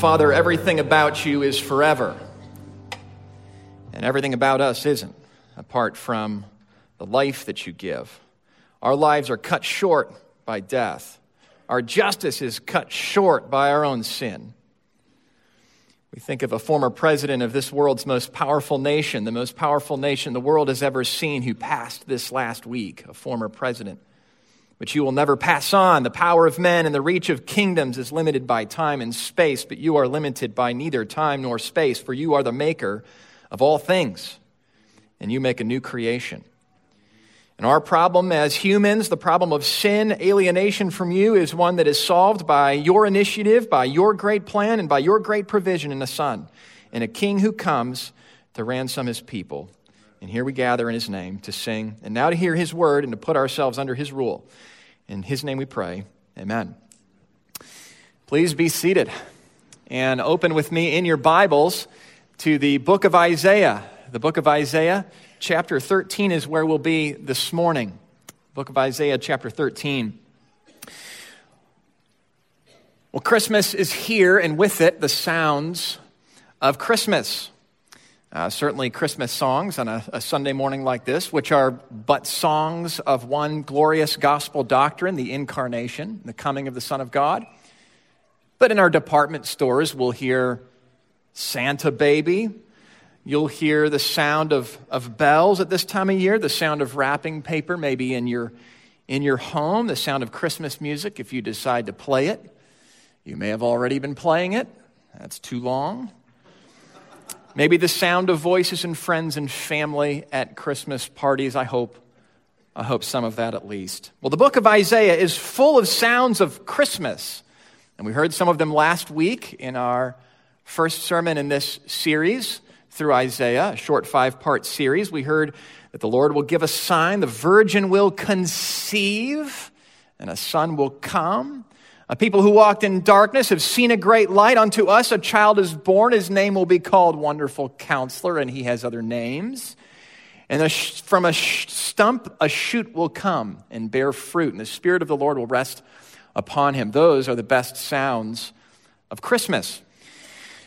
Father, everything about you is forever, and everything about us isn't, apart from the life that you give. Our lives are cut short by death, our justice is cut short by our own sin. We think of a former president of this world's most powerful nation, the most powerful nation the world has ever seen, who passed this last week, a former president but you will never pass on. The power of men and the reach of kingdoms is limited by time and space, but you are limited by neither time nor space, for you are the maker of all things, and you make a new creation. And our problem as humans, the problem of sin, alienation from you, is one that is solved by your initiative, by your great plan, and by your great provision in a Son, in a King who comes to ransom his people. And here we gather in his name to sing, and now to hear his word and to put ourselves under his rule. In his name we pray. Amen. Please be seated and open with me in your Bibles to the book of Isaiah. The book of Isaiah, chapter 13, is where we'll be this morning. Book of Isaiah, chapter 13. Well, Christmas is here, and with it, the sounds of Christmas. Uh, certainly, Christmas songs on a, a, Sunday morning like this, which are but songs of one glorious gospel doctrine, the incarnation, the coming of the Son of God. But in our department stores, we'll hear Santa Baby. You'll hear the sound of, of bells at this time of year, the sound of wrapping paper, maybe in your, in your home, the sound of Christmas music if you decide to play it. You may have already been playing it. That's too long. Maybe the sound of voices and friends and family at Christmas parties. I hope. I hope some of that at least. Well, the book of Isaiah is full of sounds of Christmas. And we heard some of them last week in our first sermon in this series through Isaiah, a short five part series. We heard that the Lord will give a sign, the virgin will conceive, and a son will come. Uh, people who walked in darkness have seen a great light. Unto us a child is born. His name will be called Wonderful Counselor, and he has other names. And sh- from a sh- stump, a shoot will come and bear fruit, and the Spirit of the Lord will rest upon him. Those are the best sounds of Christmas.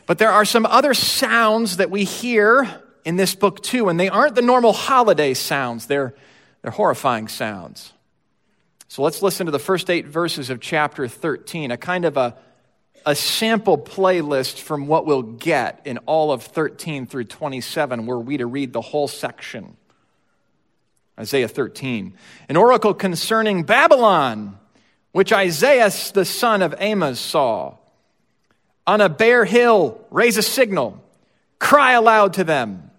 But there are some other sounds that we hear in this book too, and they aren't the normal holiday sounds, they're, they're horrifying sounds. So let's listen to the first eight verses of chapter 13, a kind of a, a sample playlist from what we'll get in all of 13 through 27, were we to read the whole section. Isaiah 13. An oracle concerning Babylon, which Isaiah the son of Amos saw. On a bare hill, raise a signal, cry aloud to them,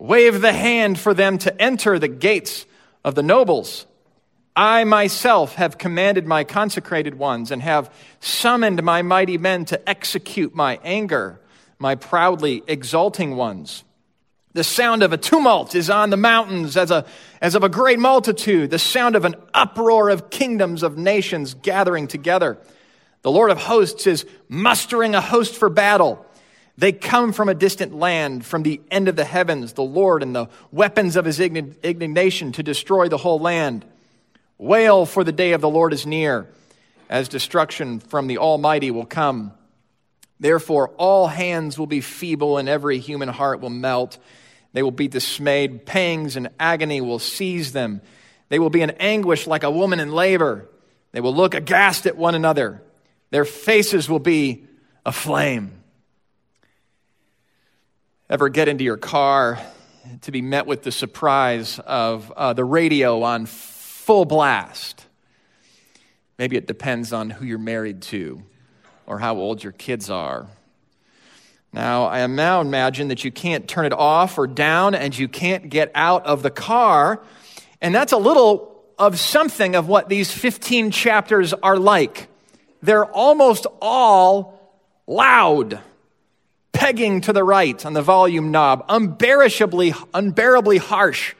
wave the hand for them to enter the gates of the nobles. I myself have commanded my consecrated ones and have summoned my mighty men to execute my anger, my proudly exulting ones. The sound of a tumult is on the mountains as, a, as of a great multitude, the sound of an uproar of kingdoms of nations gathering together. The Lord of hosts is mustering a host for battle. They come from a distant land, from the end of the heavens, the Lord and the weapons of his indignation to destroy the whole land. Wail, for the day of the Lord is near, as destruction from the Almighty will come. Therefore, all hands will be feeble, and every human heart will melt. They will be dismayed. Pangs and agony will seize them. They will be in anguish like a woman in labor. They will look aghast at one another. Their faces will be aflame. Ever get into your car to be met with the surprise of uh, the radio on full blast. Maybe it depends on who you're married to or how old your kids are. Now, I now imagine that you can't turn it off or down and you can't get out of the car. And that's a little of something of what these 15 chapters are like. They're almost all loud, pegging to the right on the volume knob, unbearably, unbearably harsh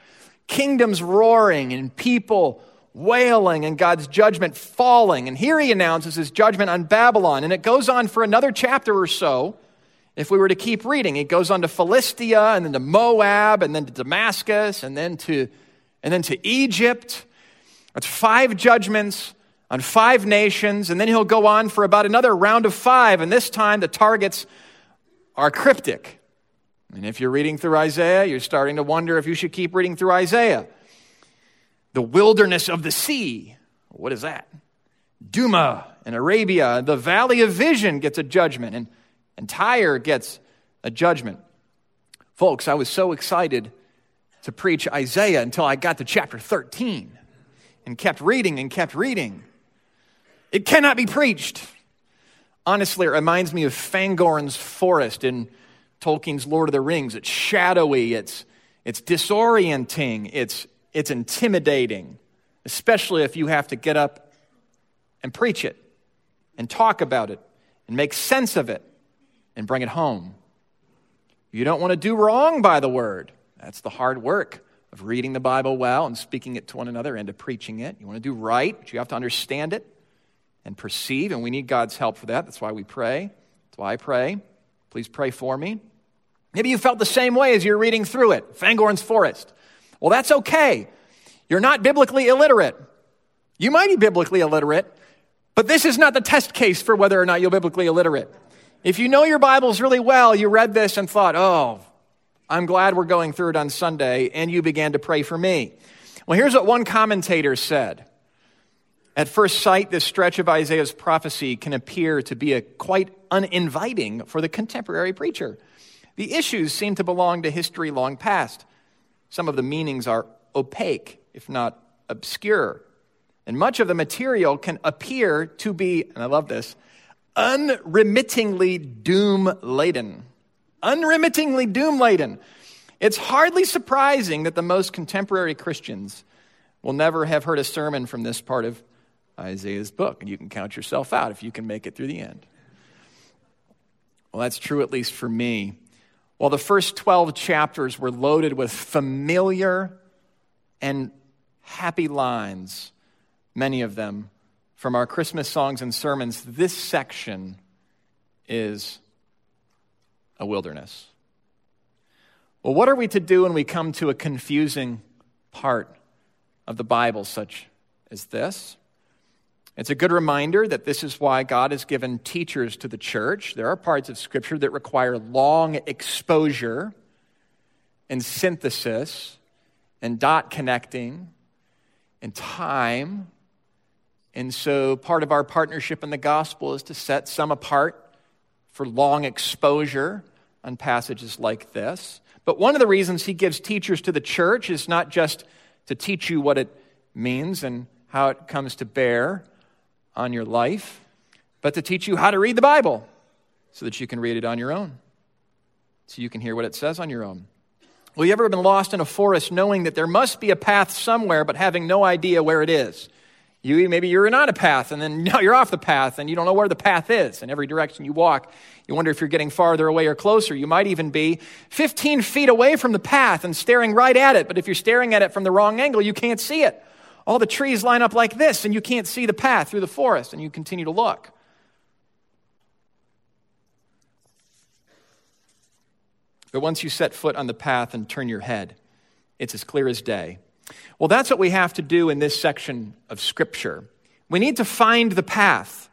kingdoms roaring and people wailing and God's judgment falling. And here he announces his judgment on Babylon. And it goes on for another chapter or so. If we were to keep reading, it goes on to Philistia and then to Moab and then to Damascus and then to, and then to Egypt. It's five judgments on five nations, and then he'll go on for about another round of five, and this time the targets are cryptic. And if you're reading through Isaiah, you're starting to wonder if you should keep reading through Isaiah. The wilderness of the sea. What is that? Duma in Arabia. The valley of vision gets a judgment, and, and Tyre gets a judgment. Folks, I was so excited to preach Isaiah until I got to chapter 13 and kept reading and kept reading. It cannot be preached. Honestly, it reminds me of Fangorn's forest in Tolkien's Lord of the Rings. It's shadowy, it's, it's disorienting, it's, it's intimidating, especially if you have to get up and preach it and talk about it and make sense of it and bring it home. You don't want to do wrong by the word. That's the hard work of reading the Bible well and speaking it to one another and to preaching it. You want to do right, but you have to understand it and perceive, and we need God's help for that. That's why we pray. That's why I pray. Please pray for me. Maybe you felt the same way as you're reading through it Fangorn's Forest. Well, that's okay. You're not biblically illiterate. You might be biblically illiterate, but this is not the test case for whether or not you're biblically illiterate. If you know your Bibles really well, you read this and thought, oh, I'm glad we're going through it on Sunday, and you began to pray for me. Well, here's what one commentator said. At first sight, this stretch of Isaiah's prophecy can appear to be quite uninviting for the contemporary preacher. The issues seem to belong to history long past. Some of the meanings are opaque, if not obscure. And much of the material can appear to be, and I love this, unremittingly doom laden. Unremittingly doom laden. It's hardly surprising that the most contemporary Christians will never have heard a sermon from this part of Isaiah's book, and you can count yourself out if you can make it through the end. Well, that's true at least for me. While the first 12 chapters were loaded with familiar and happy lines, many of them from our Christmas songs and sermons, this section is a wilderness. Well, what are we to do when we come to a confusing part of the Bible, such as this? It's a good reminder that this is why God has given teachers to the church. There are parts of Scripture that require long exposure and synthesis and dot connecting and time. And so, part of our partnership in the gospel is to set some apart for long exposure on passages like this. But one of the reasons he gives teachers to the church is not just to teach you what it means and how it comes to bear on your life, but to teach you how to read the Bible so that you can read it on your own, so you can hear what it says on your own. Well, you ever been lost in a forest knowing that there must be a path somewhere, but having no idea where it is? You maybe you're on a path and then now you're off the path and you don't know where the path is. In every direction you walk, you wonder if you're getting farther away or closer. You might even be 15 feet away from the path and staring right at it, but if you're staring at it from the wrong angle, you can't see it all the trees line up like this, and you can't see the path through the forest, and you continue to look. But once you set foot on the path and turn your head, it's as clear as day. Well, that's what we have to do in this section of Scripture. We need to find the path,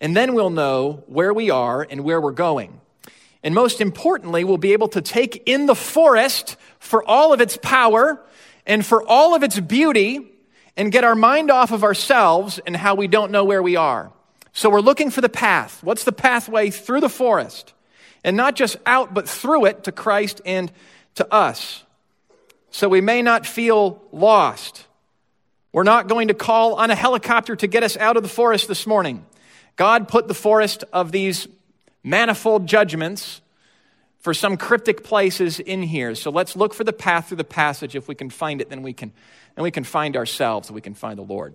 and then we'll know where we are and where we're going. And most importantly, we'll be able to take in the forest for all of its power and for all of its beauty and get our mind off of ourselves and how we don't know where we are. So we're looking for the path. What's the pathway through the forest? And not just out, but through it to Christ and to us. So we may not feel lost. We're not going to call on a helicopter to get us out of the forest this morning. God put the forest of these manifold judgments for some cryptic places in here. So let's look for the path through the passage. If we can find it, then we can and we can find ourselves, we can find the Lord.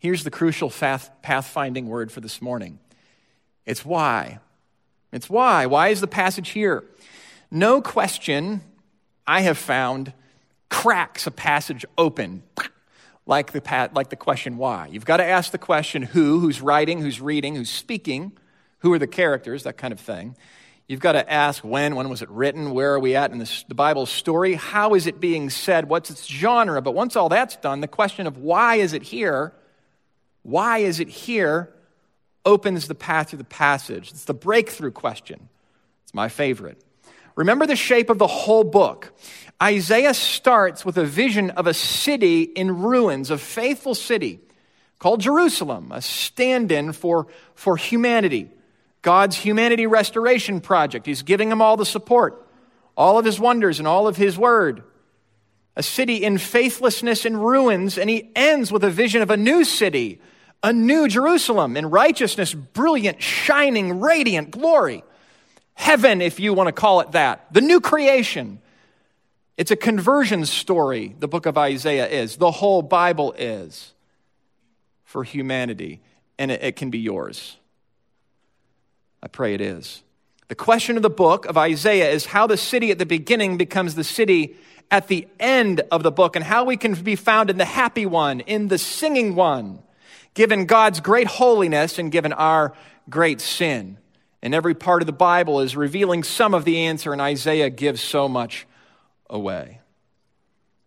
Here's the crucial path, pathfinding word for this morning it's why. It's why. Why is the passage here? No question I have found cracks a passage open like the, like the question why. You've got to ask the question who, who's writing, who's reading, who's speaking, who are the characters, that kind of thing. You've got to ask when, when was it written, where are we at in this, the Bible's story, how is it being said, what's its genre. But once all that's done, the question of why is it here Why is it here? Opens the path through the passage. It's the breakthrough question. It's my favorite. Remember the shape of the whole book. Isaiah starts with a vision of a city in ruins, a faithful city called Jerusalem, a stand in for, for humanity. God's humanity restoration project. He's giving them all the support, all of his wonders, and all of his word. A city in faithlessness and ruins, and he ends with a vision of a new city, a new Jerusalem in righteousness, brilliant, shining, radiant glory. Heaven, if you want to call it that. The new creation. It's a conversion story, the book of Isaiah is. The whole Bible is for humanity, and it, it can be yours. I pray it is. The question of the book of Isaiah is how the city at the beginning becomes the city at the end of the book and how we can be found in the happy one, in the singing one, given God's great holiness and given our great sin. And every part of the Bible is revealing some of the answer, and Isaiah gives so much away.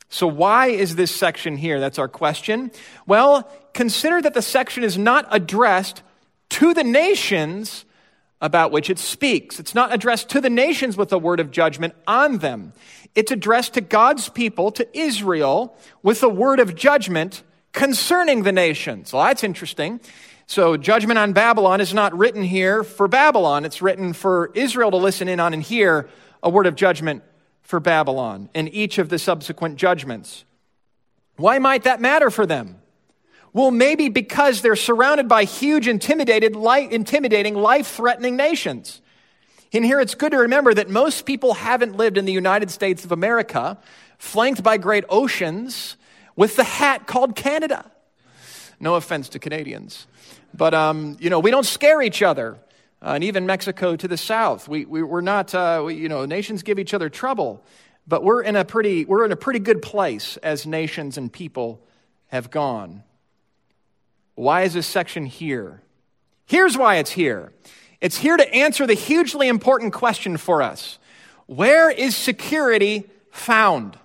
So, why is this section here? That's our question. Well, consider that the section is not addressed to the nations about which it speaks. It's not addressed to the nations with a word of judgment on them. It's addressed to God's people, to Israel, with a word of judgment concerning the nations. Well, that's interesting. So, judgment on Babylon is not written here for Babylon. It's written for Israel to listen in on and hear a word of judgment for Babylon in each of the subsequent judgments. Why might that matter for them? Well, maybe because they're surrounded by huge, intimidated, intimidating, life threatening nations. And here it's good to remember that most people haven't lived in the United States of America, flanked by great oceans, with the hat called Canada. No offense to Canadians. But, um, you know, we don't scare each other. Uh, and even Mexico to the south. We, we, are not, uh, we, you know, nations give each other trouble. But we're in, a pretty, we're in a pretty good place as nations and people have gone. Why is this section here? Here's why it's here it's here to answer the hugely important question for us Where is security found?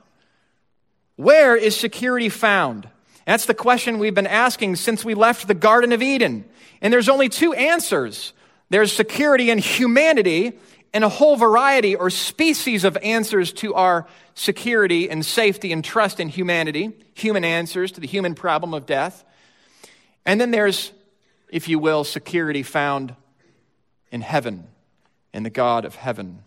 Where is security found? That's the question we've been asking since we left the Garden of Eden. And there's only two answers there's security in humanity, and a whole variety or species of answers to our security and safety and trust in humanity, human answers to the human problem of death. And then there's, if you will, security found in heaven, in the God of heaven.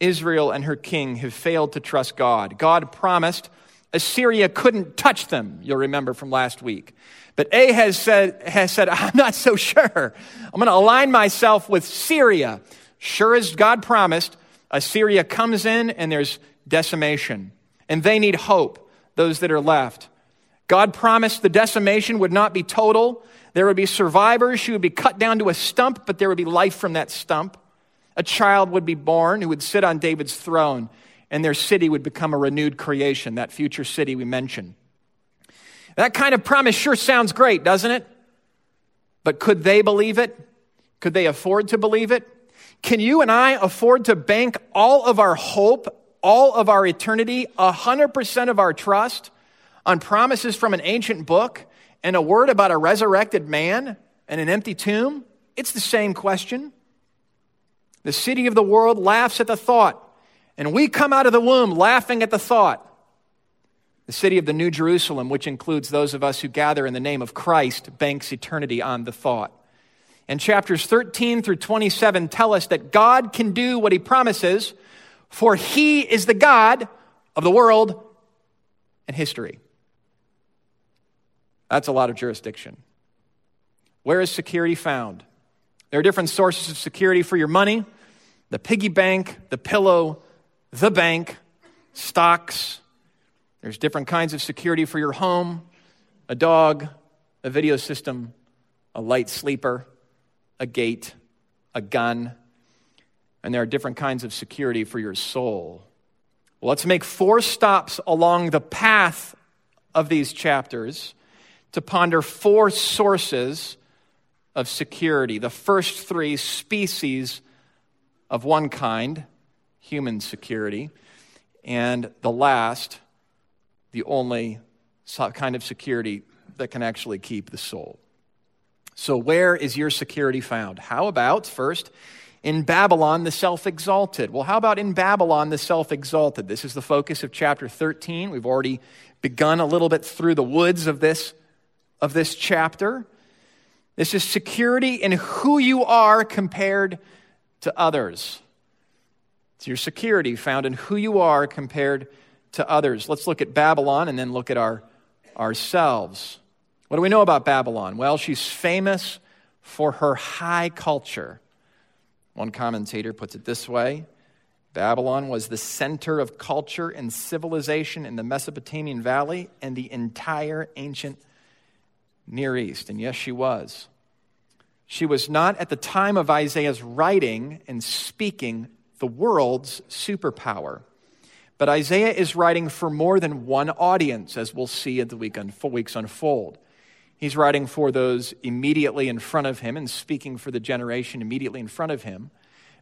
Israel and her king have failed to trust God. God promised Assyria couldn't touch them, you'll remember from last week. But Ahaz said, has said, I'm not so sure. I'm going to align myself with Syria. Sure as God promised, Assyria comes in and there's decimation. And they need hope, those that are left. God promised the decimation would not be total. There would be survivors who would be cut down to a stump, but there would be life from that stump. A child would be born who would sit on David's throne, and their city would become a renewed creation, that future city we mentioned. That kind of promise sure sounds great, doesn't it? But could they believe it? Could they afford to believe it? Can you and I afford to bank all of our hope, all of our eternity, 100% of our trust on promises from an ancient book and a word about a resurrected man and an empty tomb? It's the same question. The city of the world laughs at the thought, and we come out of the womb laughing at the thought. The city of the New Jerusalem, which includes those of us who gather in the name of Christ, banks eternity on the thought. And chapters 13 through 27 tell us that God can do what he promises, for he is the God of the world and history. That's a lot of jurisdiction. Where is security found? There are different sources of security for your money the piggy bank, the pillow, the bank, stocks. There's different kinds of security for your home a dog, a video system, a light sleeper, a gate, a gun. And there are different kinds of security for your soul. Well, let's make four stops along the path of these chapters to ponder four sources of security. The first three species of one kind, human security, and the last, the only kind of security that can actually keep the soul. So, where is your security found? How about, first, in Babylon, the self exalted? Well, how about in Babylon, the self exalted? This is the focus of chapter 13. We've already begun a little bit through the woods of this, of this chapter. This is security in who you are compared to others. It's your security found in who you are compared to others. Let's look at Babylon and then look at our, ourselves. What do we know about Babylon? Well, she's famous for her high culture. One commentator puts it this way Babylon was the center of culture and civilization in the Mesopotamian Valley and the entire ancient Near East. And yes, she was. She was not at the time of Isaiah's writing and speaking the world's superpower. But Isaiah is writing for more than one audience, as we'll see as the week weeks unfold. He's writing for those immediately in front of him and speaking for the generation immediately in front of him.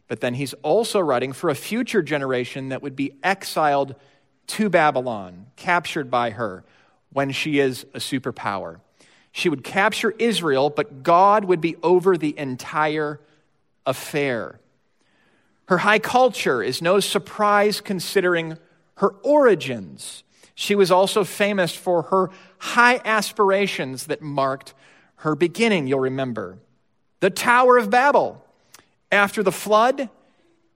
But then he's also writing for a future generation that would be exiled to Babylon, captured by her when she is a superpower. She would capture Israel, but God would be over the entire affair. Her high culture is no surprise considering her origins. She was also famous for her high aspirations that marked her beginning, you'll remember. The Tower of Babel. After the flood,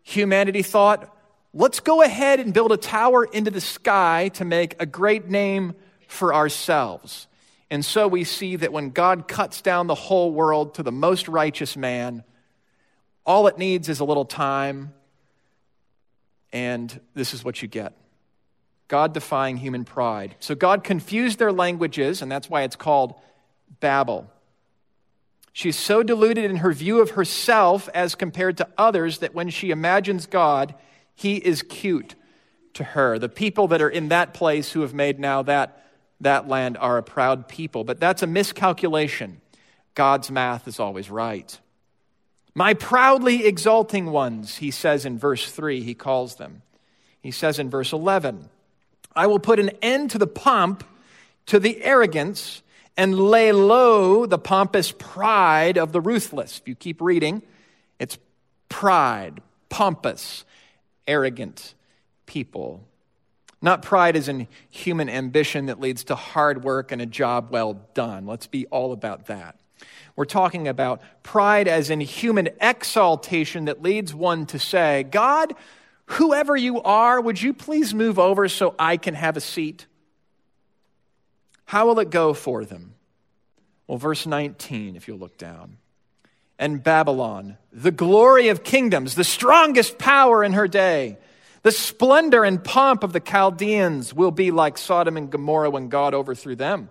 humanity thought, let's go ahead and build a tower into the sky to make a great name for ourselves. And so we see that when God cuts down the whole world to the most righteous man, all it needs is a little time, and this is what you get God defying human pride. So God confused their languages, and that's why it's called Babel. She's so deluded in her view of herself as compared to others that when she imagines God, he is cute to her. The people that are in that place who have made now that, that land are a proud people. But that's a miscalculation. God's math is always right. My proudly exulting ones, he says in verse 3, he calls them. He says in verse 11, I will put an end to the pomp, to the arrogance, and lay low the pompous pride of the ruthless. If you keep reading, it's pride, pompous, arrogant people. Not pride as in human ambition that leads to hard work and a job well done. Let's be all about that. We're talking about pride as in human exaltation that leads one to say, God, whoever you are, would you please move over so I can have a seat? How will it go for them? Well, verse 19, if you'll look down. And Babylon, the glory of kingdoms, the strongest power in her day, the splendor and pomp of the Chaldeans will be like Sodom and Gomorrah when God overthrew them.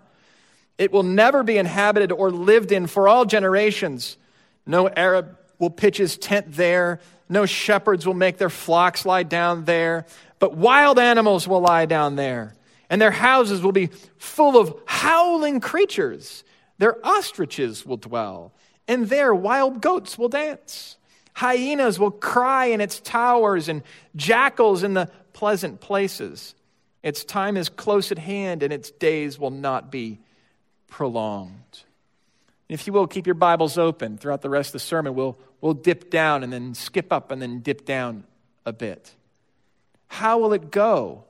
It will never be inhabited or lived in for all generations. No Arab will pitch his tent there. No shepherds will make their flocks lie down there. But wild animals will lie down there. And their houses will be full of howling creatures. There ostriches will dwell. And there wild goats will dance. Hyenas will cry in its towers, and jackals in the pleasant places. Its time is close at hand, and its days will not be prolonged. If you will, keep your Bibles open throughout the rest of the sermon. We'll, we'll dip down and then skip up and then dip down a bit. How will it go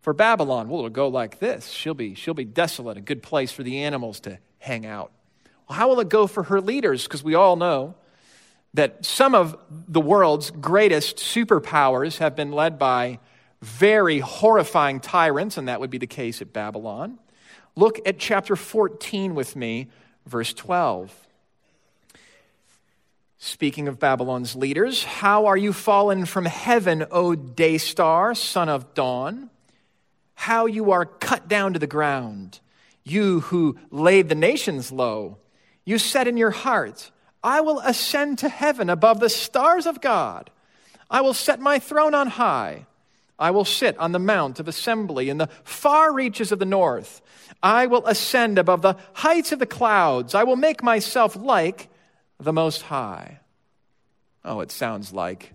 for Babylon? Well, it'll go like this. She'll be, she'll be desolate, a good place for the animals to hang out. Well, how will it go for her leaders? Because we all know that some of the world's greatest superpowers have been led by very horrifying tyrants, and that would be the case at Babylon. Look at chapter 14 with me, verse 12. Speaking of Babylon's leaders, how are you fallen from heaven, O day star, son of dawn? How you are cut down to the ground, you who laid the nations low. You said in your heart, I will ascend to heaven above the stars of God. I will set my throne on high. I will sit on the mount of assembly in the far reaches of the north. I will ascend above the heights of the clouds. I will make myself like the Most High. Oh, it sounds like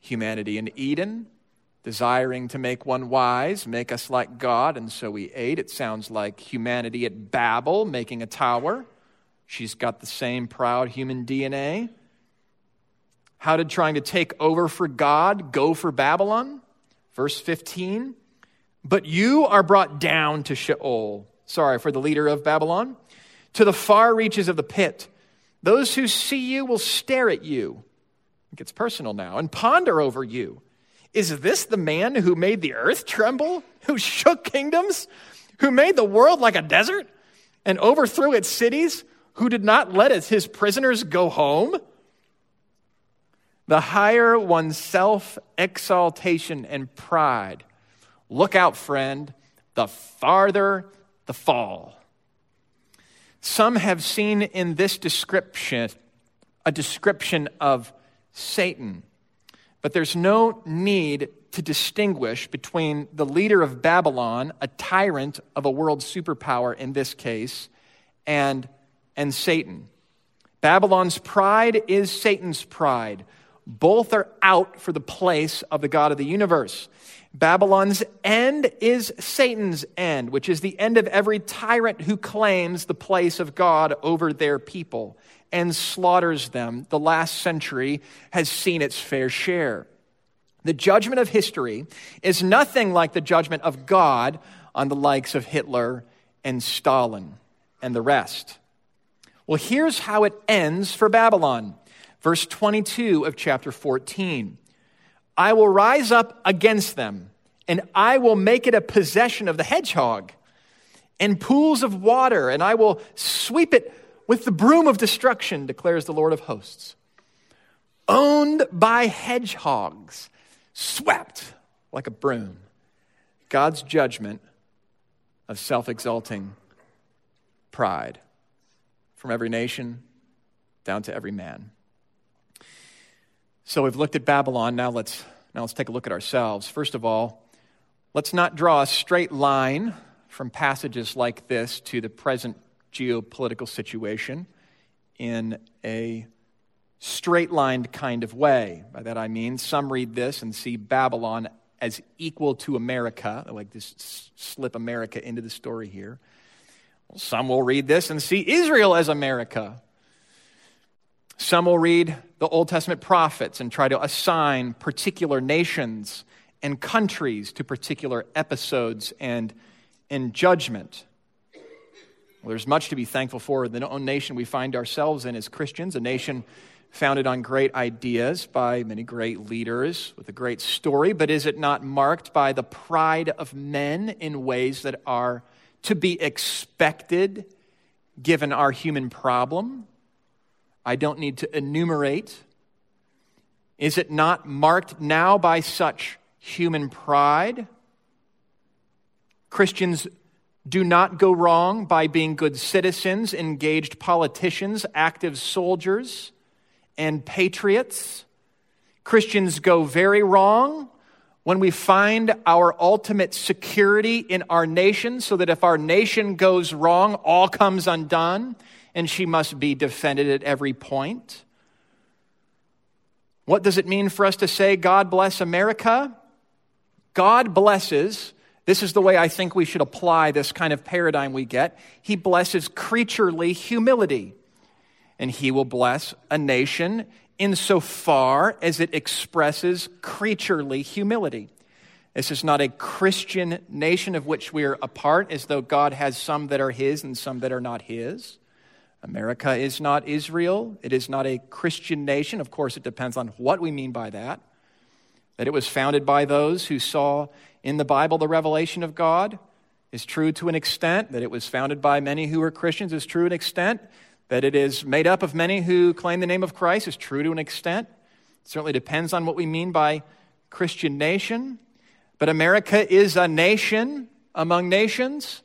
humanity in Eden, desiring to make one wise, make us like God, and so we ate. It sounds like humanity at Babel, making a tower, She's got the same proud human DNA. How did trying to take over for God go for Babylon? Verse 15. But you are brought down to Sheol. Sorry, for the leader of Babylon. To the far reaches of the pit. Those who see you will stare at you. It gets personal now and ponder over you. Is this the man who made the earth tremble? Who shook kingdoms? Who made the world like a desert? And overthrew its cities? Who did not let his prisoners go home? The higher one's self exaltation and pride. Look out, friend, the farther the fall. Some have seen in this description a description of Satan, but there's no need to distinguish between the leader of Babylon, a tyrant of a world superpower in this case, and, and Satan. Babylon's pride is Satan's pride. Both are out for the place of the God of the universe. Babylon's end is Satan's end, which is the end of every tyrant who claims the place of God over their people and slaughters them. The last century has seen its fair share. The judgment of history is nothing like the judgment of God on the likes of Hitler and Stalin and the rest. Well, here's how it ends for Babylon. Verse 22 of chapter 14 I will rise up against them, and I will make it a possession of the hedgehog and pools of water, and I will sweep it with the broom of destruction, declares the Lord of hosts. Owned by hedgehogs, swept like a broom. God's judgment of self exalting pride from every nation down to every man. So we've looked at Babylon. Now let's, now let's take a look at ourselves. First of all, let's not draw a straight line from passages like this to the present geopolitical situation in a straight lined kind of way. By that I mean, some read this and see Babylon as equal to America, like this slip America into the story here. Some will read this and see Israel as America. Some will read the Old Testament prophets and try to assign particular nations and countries to particular episodes and, and judgment. Well, there's much to be thankful for in the nation we find ourselves in as Christians, a nation founded on great ideas by many great leaders with a great story, but is it not marked by the pride of men in ways that are to be expected given our human problem? I don't need to enumerate. Is it not marked now by such human pride? Christians do not go wrong by being good citizens, engaged politicians, active soldiers, and patriots. Christians go very wrong when we find our ultimate security in our nation, so that if our nation goes wrong, all comes undone and she must be defended at every point. What does it mean for us to say, God bless America? God blesses, this is the way I think we should apply this kind of paradigm we get. He blesses creaturely humility, and He will bless a nation insofar as it expresses creaturely humility. This is not a Christian nation of which we are a part, as though God has some that are His and some that are not His. America is not Israel. It is not a Christian nation. Of course, it depends on what we mean by that. That it was founded by those who saw in the Bible the revelation of God is true to an extent. That it was founded by many who were Christians is true to an extent. That it is made up of many who claim the name of Christ is true to an extent. It certainly depends on what we mean by Christian nation. But America is a nation among nations.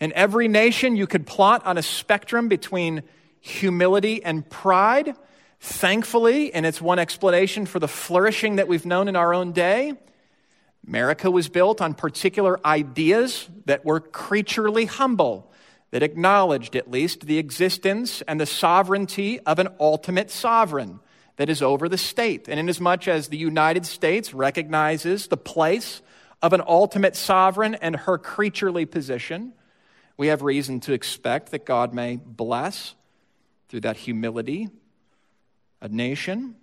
In every nation, you could plot on a spectrum between humility and pride. Thankfully, and it's one explanation for the flourishing that we've known in our own day, America was built on particular ideas that were creaturely humble, that acknowledged at least the existence and the sovereignty of an ultimate sovereign that is over the state. And inasmuch as the United States recognizes the place of an ultimate sovereign and her creaturely position, we have reason to expect that God may bless through that humility, a nation.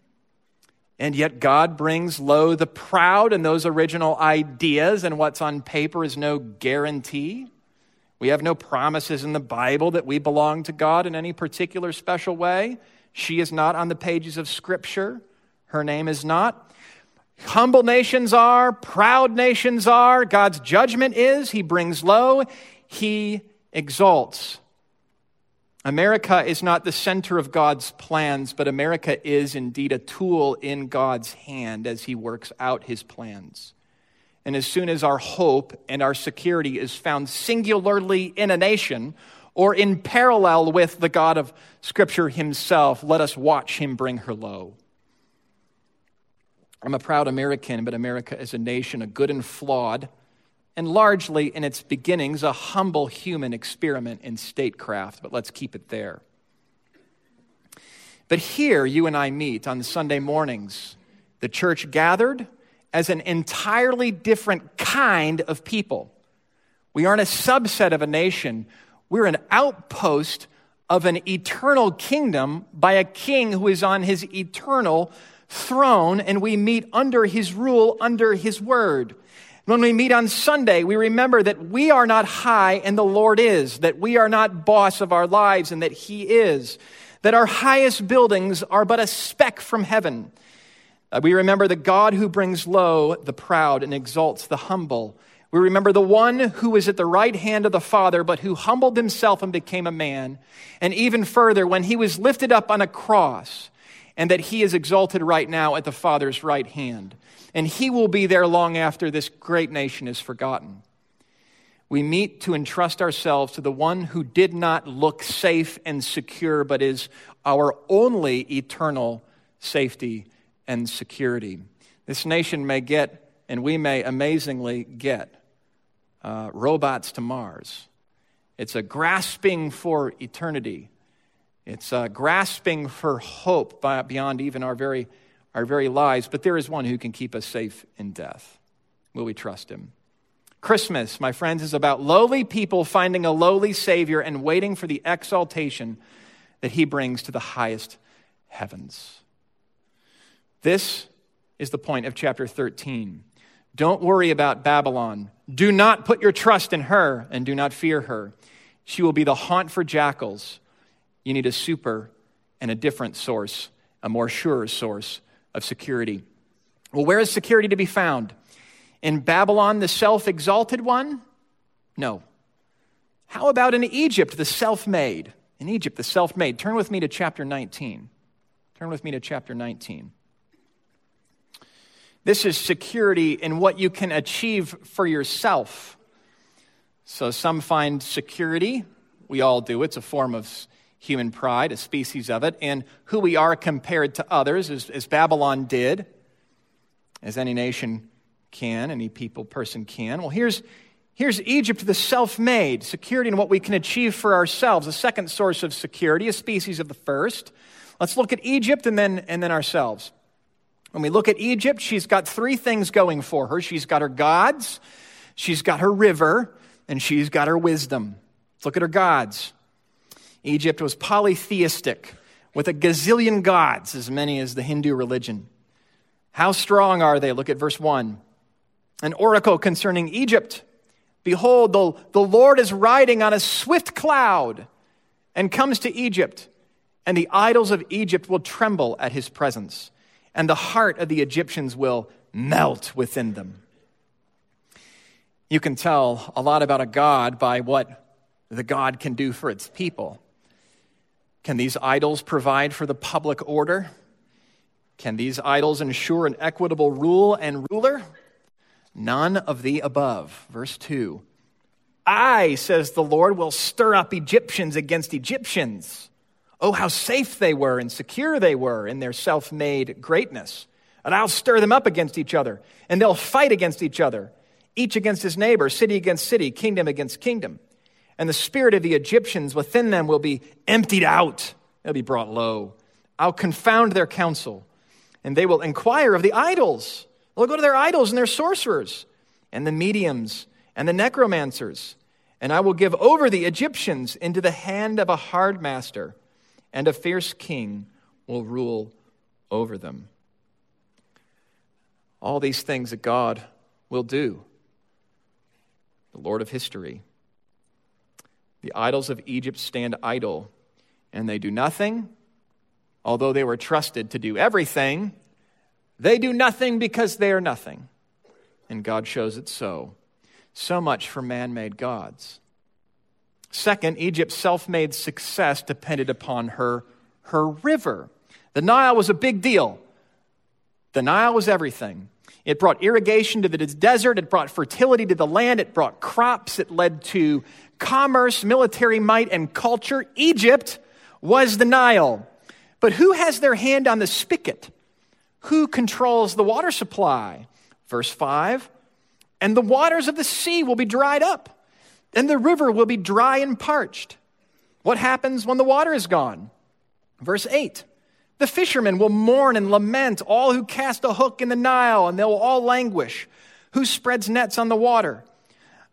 And yet, God brings low the proud and those original ideas, and what's on paper is no guarantee. We have no promises in the Bible that we belong to God in any particular special way. She is not on the pages of Scripture. Her name is not. Humble nations are, proud nations are. God's judgment is He brings low, He exalts. America is not the center of God's plans, but America is indeed a tool in God's hand as He works out His plans. And as soon as our hope and our security is found singularly in a nation or in parallel with the God of Scripture Himself, let us watch Him bring her low. I'm a proud American, but America is a nation, a good and flawed, and largely in its beginnings, a humble human experiment in statecraft, but let's keep it there. But here, you and I meet on Sunday mornings, the church gathered as an entirely different kind of people. We aren't a subset of a nation, we're an outpost of an eternal kingdom by a king who is on his eternal throne, and we meet under his rule, under his word. When we meet on Sunday, we remember that we are not high and the Lord is, that we are not boss of our lives and that he is, that our highest buildings are but a speck from heaven. Uh, we remember the God who brings low the proud and exalts the humble. We remember the one who was at the right hand of the Father, but who humbled himself and became a man. And even further, when he was lifted up on a cross, and that he is exalted right now at the Father's right hand and he will be there long after this great nation is forgotten. We meet to entrust ourselves to the one who did not look safe and secure, but is our only eternal safety and security. This nation may get, and we may amazingly get, uh, robots to Mars. It's a grasping for eternity. It's a grasping for hope beyond even our very our very lives, but there is one who can keep us safe in death. Will we trust him? Christmas, my friends, is about lowly people finding a lowly Savior and waiting for the exaltation that he brings to the highest heavens. This is the point of chapter 13. Don't worry about Babylon. Do not put your trust in her and do not fear her. She will be the haunt for jackals. You need a super and a different source, a more sure source of security. Well, where is security to be found? In Babylon, the self exalted one? No. How about in Egypt, the self made? In Egypt, the self made. Turn with me to chapter 19. Turn with me to chapter 19. This is security in what you can achieve for yourself. So some find security, we all do, it's a form of human pride, a species of it, and who we are compared to others, as, as Babylon did, as any nation can, any people, person can. Well, here's, here's Egypt, the self made, security in what we can achieve for ourselves, a second source of security, a species of the first. Let's look at Egypt and then, and then ourselves. When we look at Egypt, she's got three things going for her she's got her gods, she's got her river, and she's got her wisdom. Let's look at her gods. Egypt was polytheistic, with a gazillion gods, as many as the Hindu religion. How strong are they? Look at verse 1. An oracle concerning Egypt. Behold, the, the Lord is riding on a swift cloud and comes to Egypt, and the idols of Egypt will tremble at his presence, and the heart of the Egyptians will melt within them. You can tell a lot about a God by what the God can do for its people. Can these idols provide for the public order? Can these idols ensure an equitable rule and ruler? None of the above. Verse 2 I, says the Lord, will stir up Egyptians against Egyptians. Oh, how safe they were and secure they were in their self made greatness. And I'll stir them up against each other, and they'll fight against each other, each against his neighbor, city against city, kingdom against kingdom and the spirit of the Egyptians within them will be emptied out. They'll be brought low. I'll confound their counsel, and they will inquire of the idols. They'll go to their idols and their sorcerers, and the mediums, and the necromancers. And I will give over the Egyptians into the hand of a hard master, and a fierce king will rule over them. All these things that God will do, the Lord of history. The idols of Egypt stand idle, and they do nothing, although they were trusted to do everything. They do nothing because they are nothing. And God shows it so. So much for man made gods. Second, Egypt's self made success depended upon her, her river. The Nile was a big deal. The Nile was everything. It brought irrigation to the desert, it brought fertility to the land, it brought crops, it led to commerce, military might, and culture. Egypt was the Nile. But who has their hand on the spigot? Who controls the water supply? Verse 5 And the waters of the sea will be dried up and the river will be dry and parched. What happens when the water is gone? Verse 8 The fishermen will mourn and lament, all who cast a hook in the Nile, and they'll all languish. Who spreads nets on the water?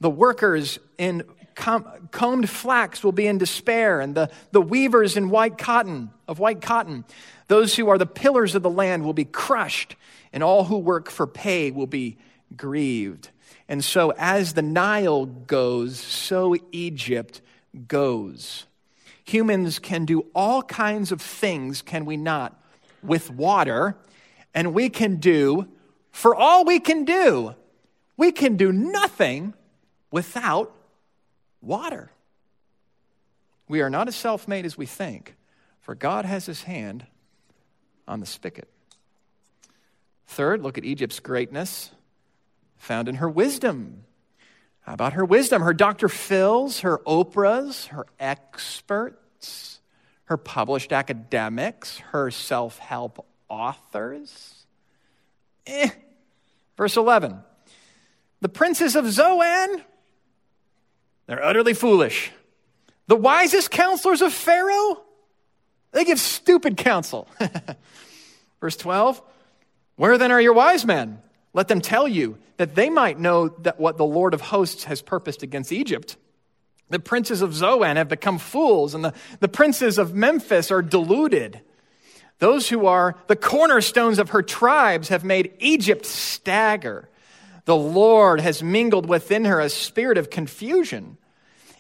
The workers in com- combed flax will be in despair, and the, the weavers in white cotton, of white cotton. Those who are the pillars of the land will be crushed, and all who work for pay will be grieved. And so, as the Nile goes, so Egypt goes. Humans can do all kinds of things, can we not, with water, and we can do, for all we can do, we can do nothing without water. We are not as self made as we think, for God has his hand on the spigot. Third, look at Egypt's greatness found in her wisdom. How about her wisdom? Her Dr. Phil's, her Oprah's, her experts, her published academics, her self help authors. Eh. Verse 11 The princes of Zoan, they're utterly foolish. The wisest counselors of Pharaoh, they give stupid counsel. Verse 12 Where then are your wise men? Let them tell you that they might know that what the Lord of hosts has purposed against Egypt. The princes of Zoan have become fools, and the, the princes of Memphis are deluded. Those who are the cornerstones of her tribes have made Egypt stagger. The Lord has mingled within her a spirit of confusion,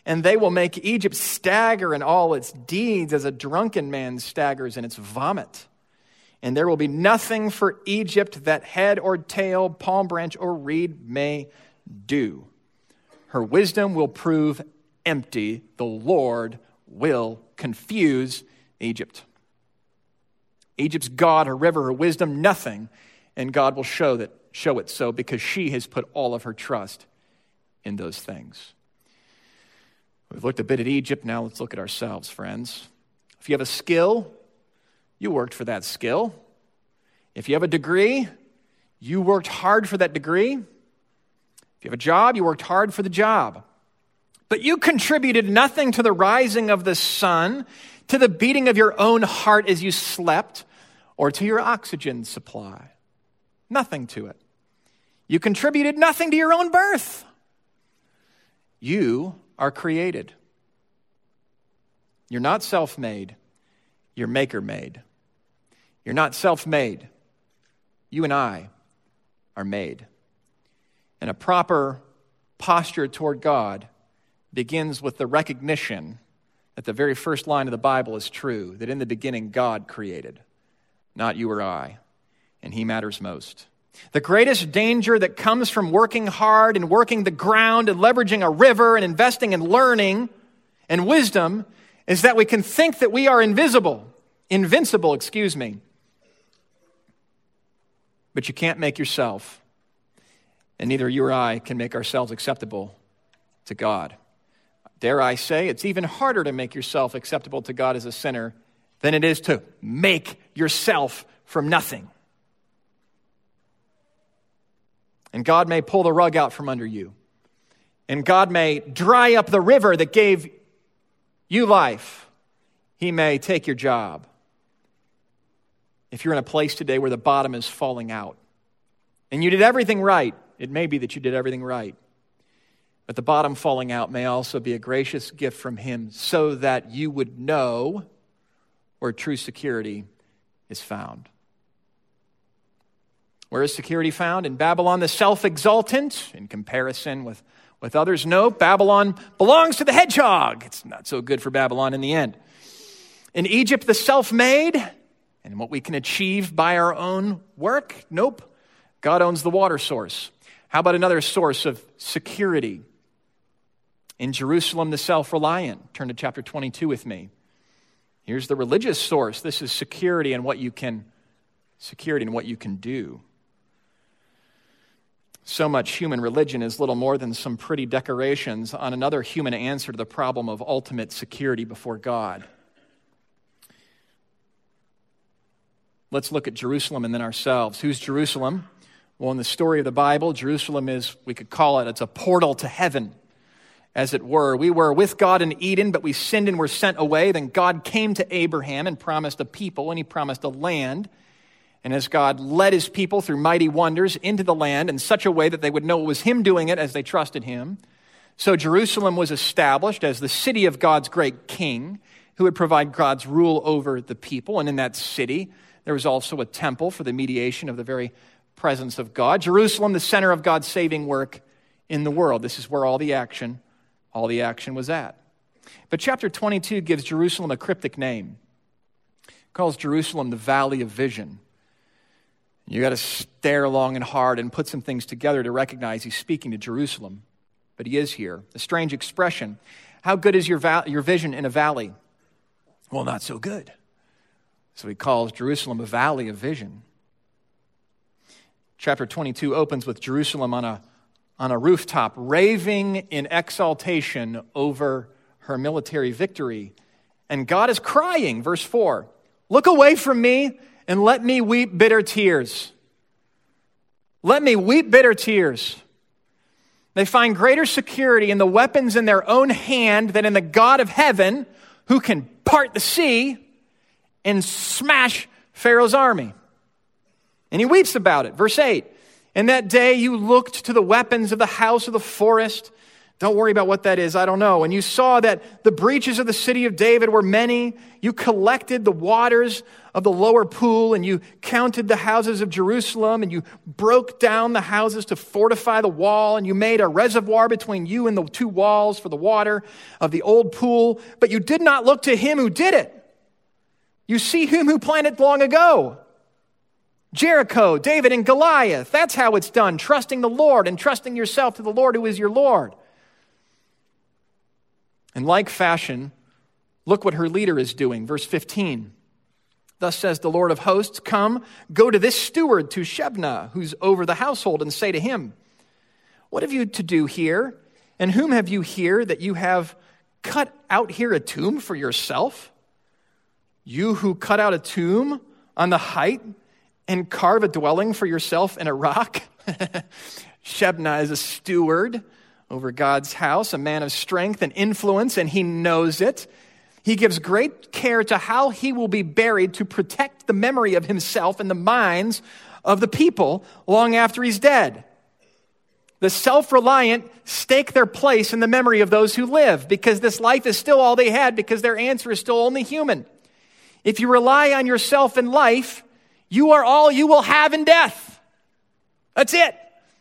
and they will make Egypt stagger in all its deeds as a drunken man staggers in its vomit and there will be nothing for Egypt that head or tail, palm branch or reed may do. Her wisdom will prove empty. The Lord will confuse Egypt. Egypt's God, her river, her wisdom, nothing, and God will show that show it so because she has put all of her trust in those things. We've looked a bit at Egypt, now let's look at ourselves, friends. If you have a skill, you worked for that skill. If you have a degree, you worked hard for that degree. If you have a job, you worked hard for the job. But you contributed nothing to the rising of the sun, to the beating of your own heart as you slept, or to your oxygen supply. Nothing to it. You contributed nothing to your own birth. You are created. You're not self made, you're maker made. You're not self made. You and I are made. And a proper posture toward God begins with the recognition that the very first line of the Bible is true that in the beginning God created, not you or I, and He matters most. The greatest danger that comes from working hard and working the ground and leveraging a river and investing in learning and wisdom is that we can think that we are invisible, invincible, excuse me, but you can't make yourself. And neither you or I can make ourselves acceptable to God. Dare I say, it's even harder to make yourself acceptable to God as a sinner than it is to make yourself from nothing. And God may pull the rug out from under you. And God may dry up the river that gave you life. He may take your job if you're in a place today where the bottom is falling out and you did everything right, it may be that you did everything right. But the bottom falling out may also be a gracious gift from Him so that you would know where true security is found. Where is security found? In Babylon, the self exultant, in comparison with, with others. No, Babylon belongs to the hedgehog. It's not so good for Babylon in the end. In Egypt, the self made, and what we can achieve by our own work. Nope. God owns the water source. How about another source of security? In Jerusalem, the self reliant. Turn to chapter 22 with me. Here's the religious source. This is security and what you can security and what you can do. So much human religion is little more than some pretty decorations on another human answer to the problem of ultimate security before God. Let's look at Jerusalem and then ourselves. Who's Jerusalem? Well, in the story of the Bible, Jerusalem is, we could call it, it's a portal to heaven, as it were. We were with God in Eden, but we sinned and were sent away. Then God came to Abraham and promised a people, and he promised a land. And as God led his people through mighty wonders into the land in such a way that they would know it was him doing it as they trusted him, so Jerusalem was established as the city of God's great king who would provide God's rule over the people. And in that city, there was also a temple for the mediation of the very presence of God. Jerusalem, the center of God's saving work in the world. This is where all the action, all the action was at. But chapter 22 gives Jerusalem a cryptic name. It calls Jerusalem the Valley of Vision. You got to stare long and hard and put some things together to recognize he's speaking to Jerusalem. But he is here. A strange expression. How good is your, val- your vision in a valley? Well, not so good. So he calls Jerusalem a valley of vision. Chapter 22 opens with Jerusalem on a, on a rooftop, raving in exaltation over her military victory. And God is crying, verse 4 Look away from me and let me weep bitter tears. Let me weep bitter tears. They find greater security in the weapons in their own hand than in the God of heaven who can part the sea and smash Pharaoh's army. And he weeps about it. Verse 8 In that day you looked to the weapons of the house of the forest don't worry about what that is. I don't know. And you saw that the breaches of the city of David were many. You collected the waters of the lower pool and you counted the houses of Jerusalem and you broke down the houses to fortify the wall and you made a reservoir between you and the two walls for the water of the old pool. But you did not look to him who did it. You see him who planted long ago. Jericho, David, and Goliath. That's how it's done. Trusting the Lord and trusting yourself to the Lord who is your Lord. In like fashion, look what her leader is doing. Verse 15. Thus says the Lord of hosts, Come, go to this steward, to Shebna, who's over the household, and say to him, What have you to do here? And whom have you here that you have cut out here a tomb for yourself? You who cut out a tomb on the height and carve a dwelling for yourself in a rock? Shebna is a steward over God's house, a man of strength and influence, and he knows it. He gives great care to how he will be buried to protect the memory of himself in the minds of the people long after he's dead. The self reliant stake their place in the memory of those who live because this life is still all they had because their answer is still only human. If you rely on yourself in life, you are all you will have in death. That's it.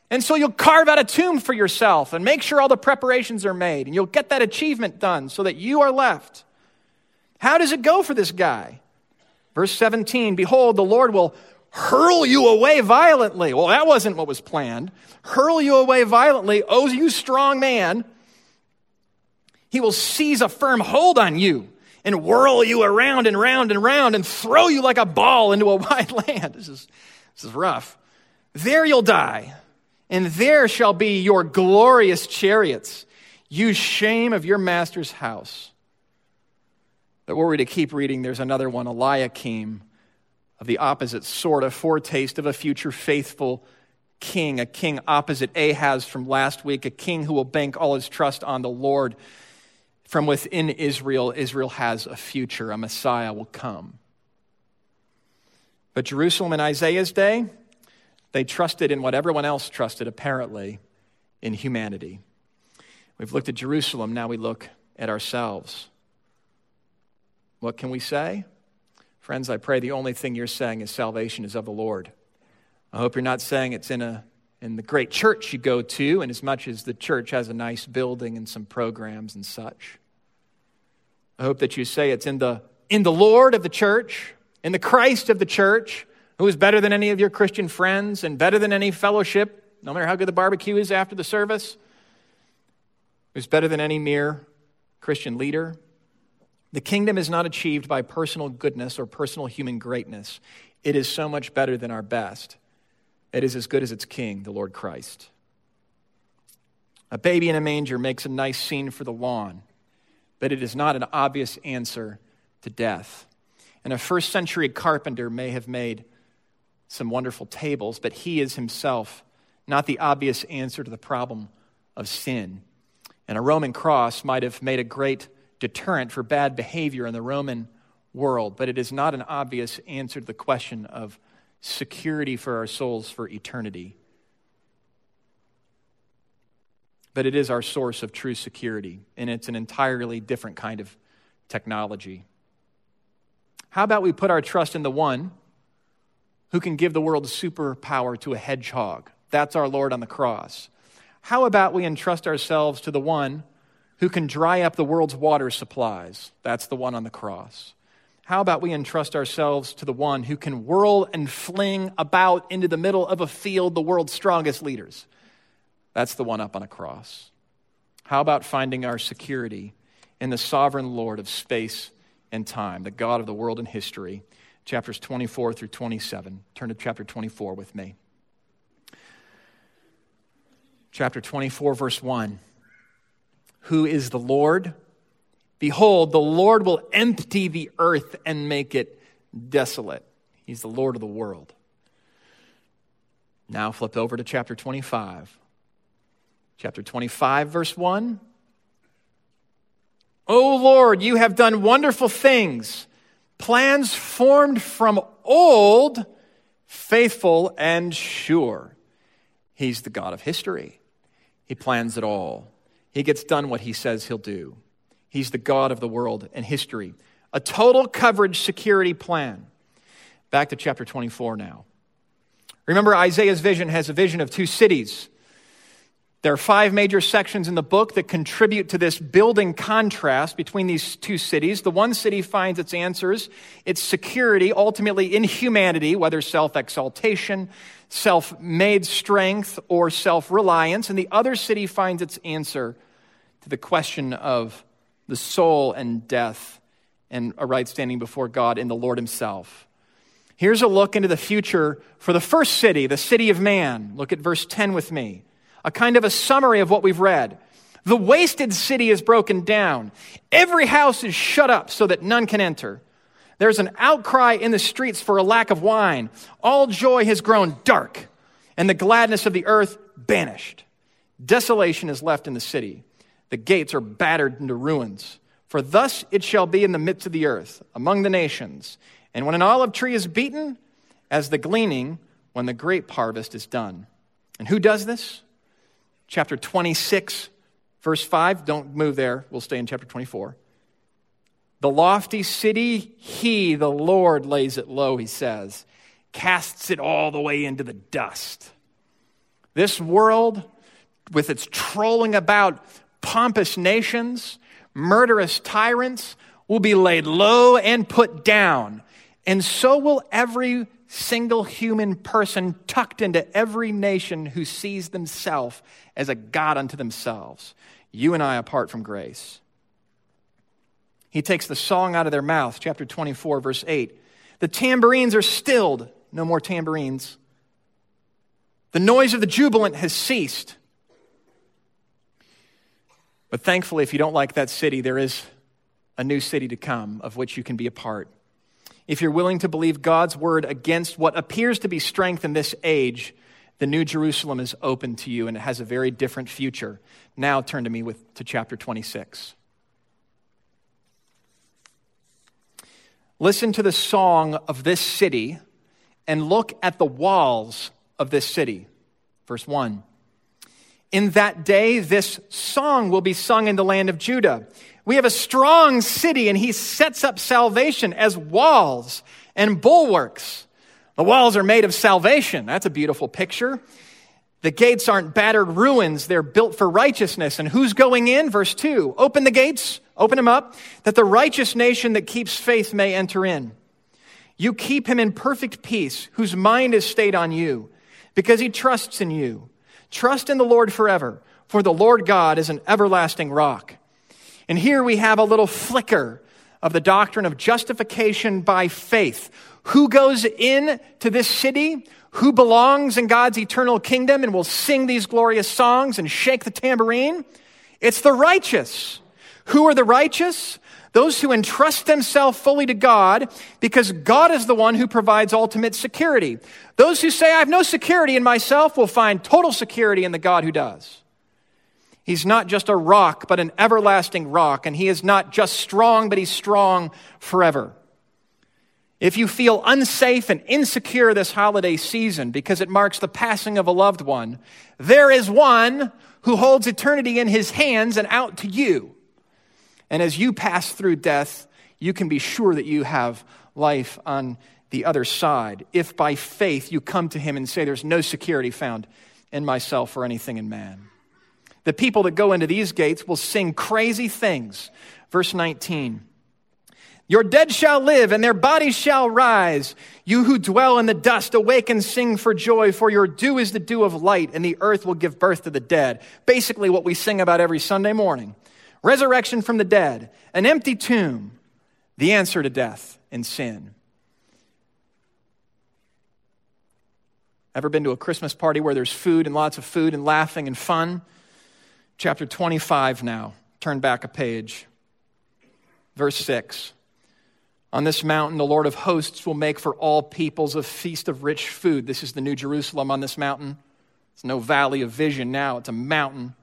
And so you'll carve out a tomb for yourself and make sure all the preparations are made, and you'll get that achievement done so that you are left. How does it go for this guy? Verse 17 Behold, the Lord will hurl you away violently. Well, that wasn't what was planned. Hurl you away violently, oh, you strong man. He will seize a firm hold on you and whirl you around and round and round and throw you like a ball into a wide land. This is, this is rough. There you'll die and there shall be your glorious chariots, you shame of your master's house. But were we to keep reading, there's another one, Eliakim, of the opposite sort, a foretaste of a future faithful king, a king opposite Ahaz from last week, a king who will bank all his trust on the Lord. From within Israel, Israel has a future, a Messiah will come. But Jerusalem in Isaiah's day, they trusted in what everyone else trusted, apparently, in humanity. We've looked at Jerusalem, now we look at ourselves. What can we say? Friends, I pray the only thing you're saying is salvation is of the Lord. I hope you're not saying it's in, a, in the great church you go to, and as much as the church has a nice building and some programs and such. I hope that you say it's in the, in the Lord of the church, in the Christ of the church, who is better than any of your Christian friends and better than any fellowship, no matter how good the barbecue is after the service, who's better than any mere Christian leader. The kingdom is not achieved by personal goodness or personal human greatness. It is so much better than our best. It is as good as its king, the Lord Christ. A baby in a manger makes a nice scene for the lawn, but it is not an obvious answer to death. And a first century carpenter may have made some wonderful tables, but he is himself not the obvious answer to the problem of sin. And a Roman cross might have made a great deterrent for bad behavior in the Roman world, but it is not an obvious answer to the question of security for our souls for eternity. But it is our source of true security, and it's an entirely different kind of technology. How about we put our trust in the one who can give the world superpower to a hedgehog? That's our Lord on the cross. How about we entrust ourselves to the one who can dry up the world's water supplies. That's the one on the cross. How about we entrust ourselves to the one who can whirl and fling about into the middle of a field the world's strongest leaders? That's the one up on a cross. How about finding our security in the sovereign Lord of space and time, the God of the world and history? Chapters 24 through 27. Turn to chapter 24 with me. Chapter 24, verse 1 who is the Lord? Behold, the Lord will empty the earth and make it desolate. He's the Lord of the world. Now flip over to chapter 25. Chapter 25, verse 1. O Lord, you have done wonderful things, plans formed from old, faithful and sure. He's the God of history. He plans it all. He gets done what he says he'll do. He's the God of the world and history. A total coverage security plan. Back to chapter 24 now. Remember, Isaiah's vision has a vision of two cities. There are five major sections in the book that contribute to this building contrast between these two cities. The one city finds its answers, its security, ultimately in humanity, whether self exaltation, self made strength, or self reliance. And the other city finds its answer to the question of the soul and death and a right standing before God in the Lord Himself. Here's a look into the future for the first city, the city of man. Look at verse 10 with me. A kind of a summary of what we've read. The wasted city is broken down. Every house is shut up so that none can enter. There's an outcry in the streets for a lack of wine. All joy has grown dark, and the gladness of the earth banished. Desolation is left in the city the gates are battered into ruins. For thus it shall be in the midst of the earth, among the nations. And when an olive tree is beaten, as the gleaning, when the grape harvest is done. And who does this? Chapter 26, verse 5. Don't move there. We'll stay in chapter 24. The lofty city, he, the Lord, lays it low, he says, casts it all the way into the dust. This world, with its trolling about, pompous nations, murderous tyrants will be laid low and put down. And so will every single human person tucked into every nation who sees themselves as a God unto themselves. You and I apart from grace. He takes the song out of their mouth, chapter 24, verse 8. The tambourines are stilled, no more tambourines. The noise of the jubilant has ceased. But thankfully, if you don't like that city, there is a new city to come of which you can be a part. If you're willing to believe God's word against what appears to be strength in this age, the New Jerusalem is open to you and it has a very different future. Now turn to me with, to chapter 26. Listen to the song of this city and look at the walls of this city. Verse 1. In that day, this song will be sung in the land of Judah. We have a strong city, and he sets up salvation as walls and bulwarks. The walls are made of salvation. That's a beautiful picture. The gates aren't battered ruins, they're built for righteousness. And who's going in? Verse 2 Open the gates, open them up, that the righteous nation that keeps faith may enter in. You keep him in perfect peace, whose mind is stayed on you, because he trusts in you. Trust in the Lord forever, for the Lord God is an everlasting rock. And here we have a little flicker of the doctrine of justification by faith. Who goes in to this city? who belongs in God's eternal kingdom and will sing these glorious songs and shake the tambourine? It's the righteous. Who are the righteous? Those who entrust themselves fully to God because God is the one who provides ultimate security. Those who say, I have no security in myself will find total security in the God who does. He's not just a rock, but an everlasting rock. And he is not just strong, but he's strong forever. If you feel unsafe and insecure this holiday season because it marks the passing of a loved one, there is one who holds eternity in his hands and out to you. And as you pass through death, you can be sure that you have life on the other side. If by faith you come to him and say, There's no security found in myself or anything in man. The people that go into these gates will sing crazy things. Verse 19. Your dead shall live, and their bodies shall rise. You who dwell in the dust, awake and sing for joy, for your dew is the dew of light, and the earth will give birth to the dead. Basically, what we sing about every Sunday morning resurrection from the dead, an empty tomb, the answer to death and sin. Ever been to a Christmas party where there's food and lots of food and laughing and fun? Chapter 25 now. Turn back a page. Verse 6. On this mountain, the Lord of hosts will make for all peoples a feast of rich food. This is the New Jerusalem on this mountain. It's no valley of vision now, it's a mountain,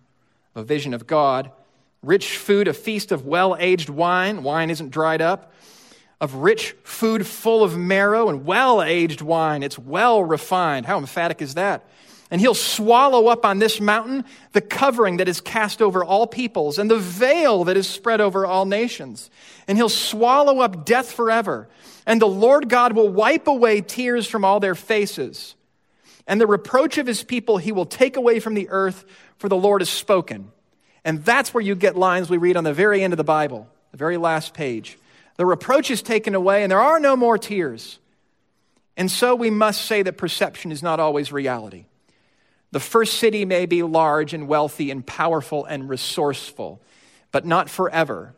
a vision of God. Rich food, a feast of well aged wine. Wine isn't dried up. Of rich food full of marrow and well aged wine. It's well refined. How emphatic is that? And he'll swallow up on this mountain the covering that is cast over all peoples and the veil that is spread over all nations. And he'll swallow up death forever. And the Lord God will wipe away tears from all their faces. And the reproach of his people he will take away from the earth, for the Lord has spoken. And that's where you get lines we read on the very end of the Bible, the very last page. The reproach is taken away, and there are no more tears. And so we must say that perception is not always reality. The first city may be large and wealthy and powerful and resourceful, but not forever.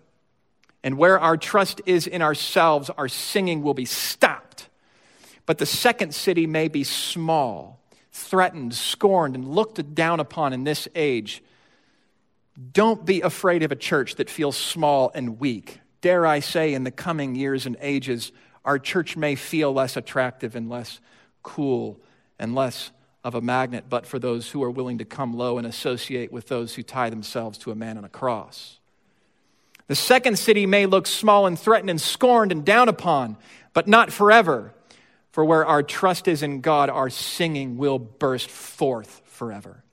And where our trust is in ourselves, our singing will be stopped. But the second city may be small, threatened, scorned, and looked down upon in this age. Don't be afraid of a church that feels small and weak. Dare I say, in the coming years and ages, our church may feel less attractive and less cool and less of a magnet, but for those who are willing to come low and associate with those who tie themselves to a man on a cross. The second city may look small and threatened and scorned and down upon, but not forever. For where our trust is in God, our singing will burst forth forever.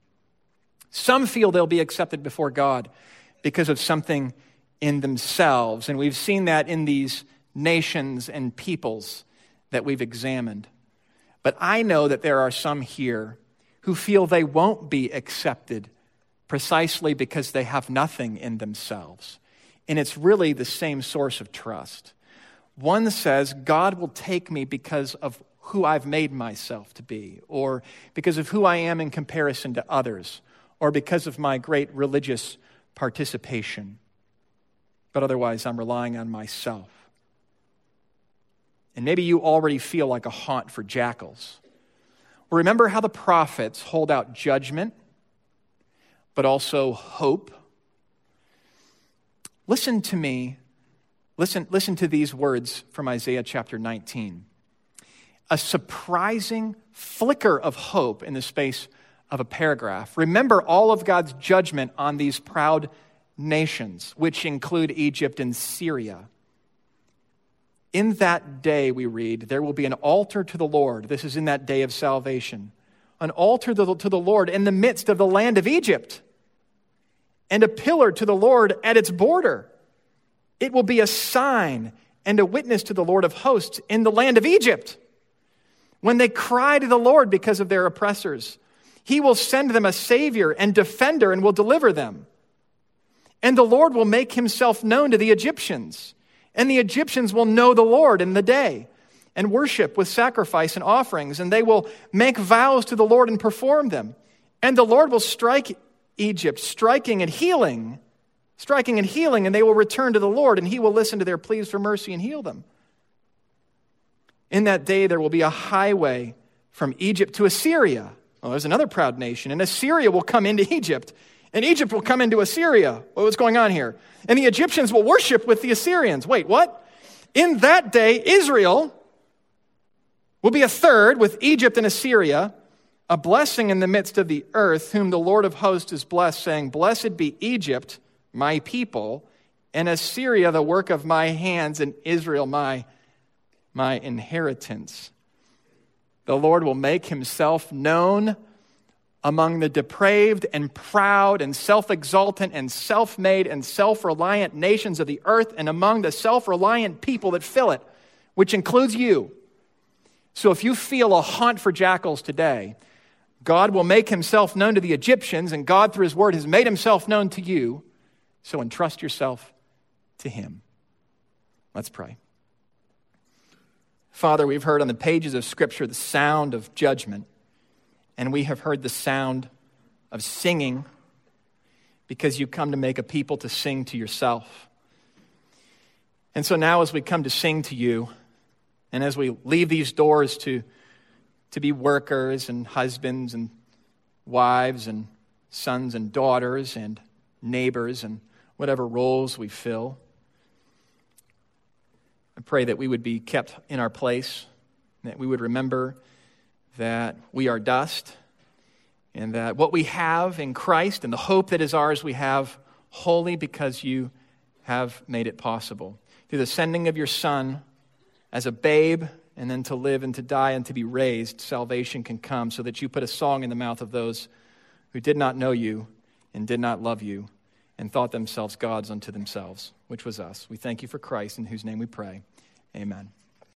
Some feel they'll be accepted before God because of something in themselves, and we've seen that in these nations and peoples that we've examined. But I know that there are some here who feel they won't be accepted precisely because they have nothing in themselves. And it's really the same source of trust. One says, God will take me because of who I've made myself to be, or because of who I am in comparison to others, or because of my great religious participation. But otherwise, I'm relying on myself. And maybe you already feel like a haunt for jackals. Remember how the prophets hold out judgment, but also hope? Listen to me. Listen, listen to these words from Isaiah chapter 19. A surprising flicker of hope in the space of a paragraph. Remember all of God's judgment on these proud nations, which include Egypt and Syria. In that day, we read, there will be an altar to the Lord. This is in that day of salvation an altar to the Lord in the midst of the land of Egypt, and a pillar to the Lord at its border. It will be a sign and a witness to the Lord of hosts in the land of Egypt. When they cry to the Lord because of their oppressors, he will send them a savior and defender and will deliver them. And the Lord will make himself known to the Egyptians, and the Egyptians will know the Lord in the day and worship with sacrifice and offerings, and they will make vows to the Lord and perform them. And the Lord will strike Egypt, striking and healing, striking and healing, and they will return to the Lord, and he will listen to their pleas for mercy and heal them. In that day, there will be a highway from Egypt to Assyria. Well, there's another proud nation, and Assyria will come into Egypt, and Egypt will come into Assyria. What's going on here? And the Egyptians will worship with the Assyrians. Wait, what? In that day, Israel will be a third with Egypt and Assyria, a blessing in the midst of the earth, whom the Lord of hosts is blessed, saying, Blessed be Egypt, my people, and Assyria, the work of my hands, and Israel, my, my inheritance. The Lord will make himself known among the depraved and proud and self exaltant and self made and self reliant nations of the earth and among the self reliant people that fill it, which includes you. So if you feel a haunt for jackals today, God will make himself known to the Egyptians, and God, through his word, has made himself known to you. So entrust yourself to him. Let's pray. Father, we've heard on the pages of Scripture the sound of judgment, and we have heard the sound of singing because you come to make a people to sing to yourself. And so now, as we come to sing to you, and as we leave these doors to, to be workers and husbands and wives and sons and daughters and neighbors and whatever roles we fill, I pray that we would be kept in our place, that we would remember that we are dust, and that what we have in Christ and the hope that is ours, we have wholly because you have made it possible. Through the sending of your Son, as a babe and then to live and to die and to be raised, salvation can come so that you put a song in the mouth of those who did not know you and did not love you and thought themselves gods unto themselves, which was us. We thank you for Christ, in whose name we pray. Amen.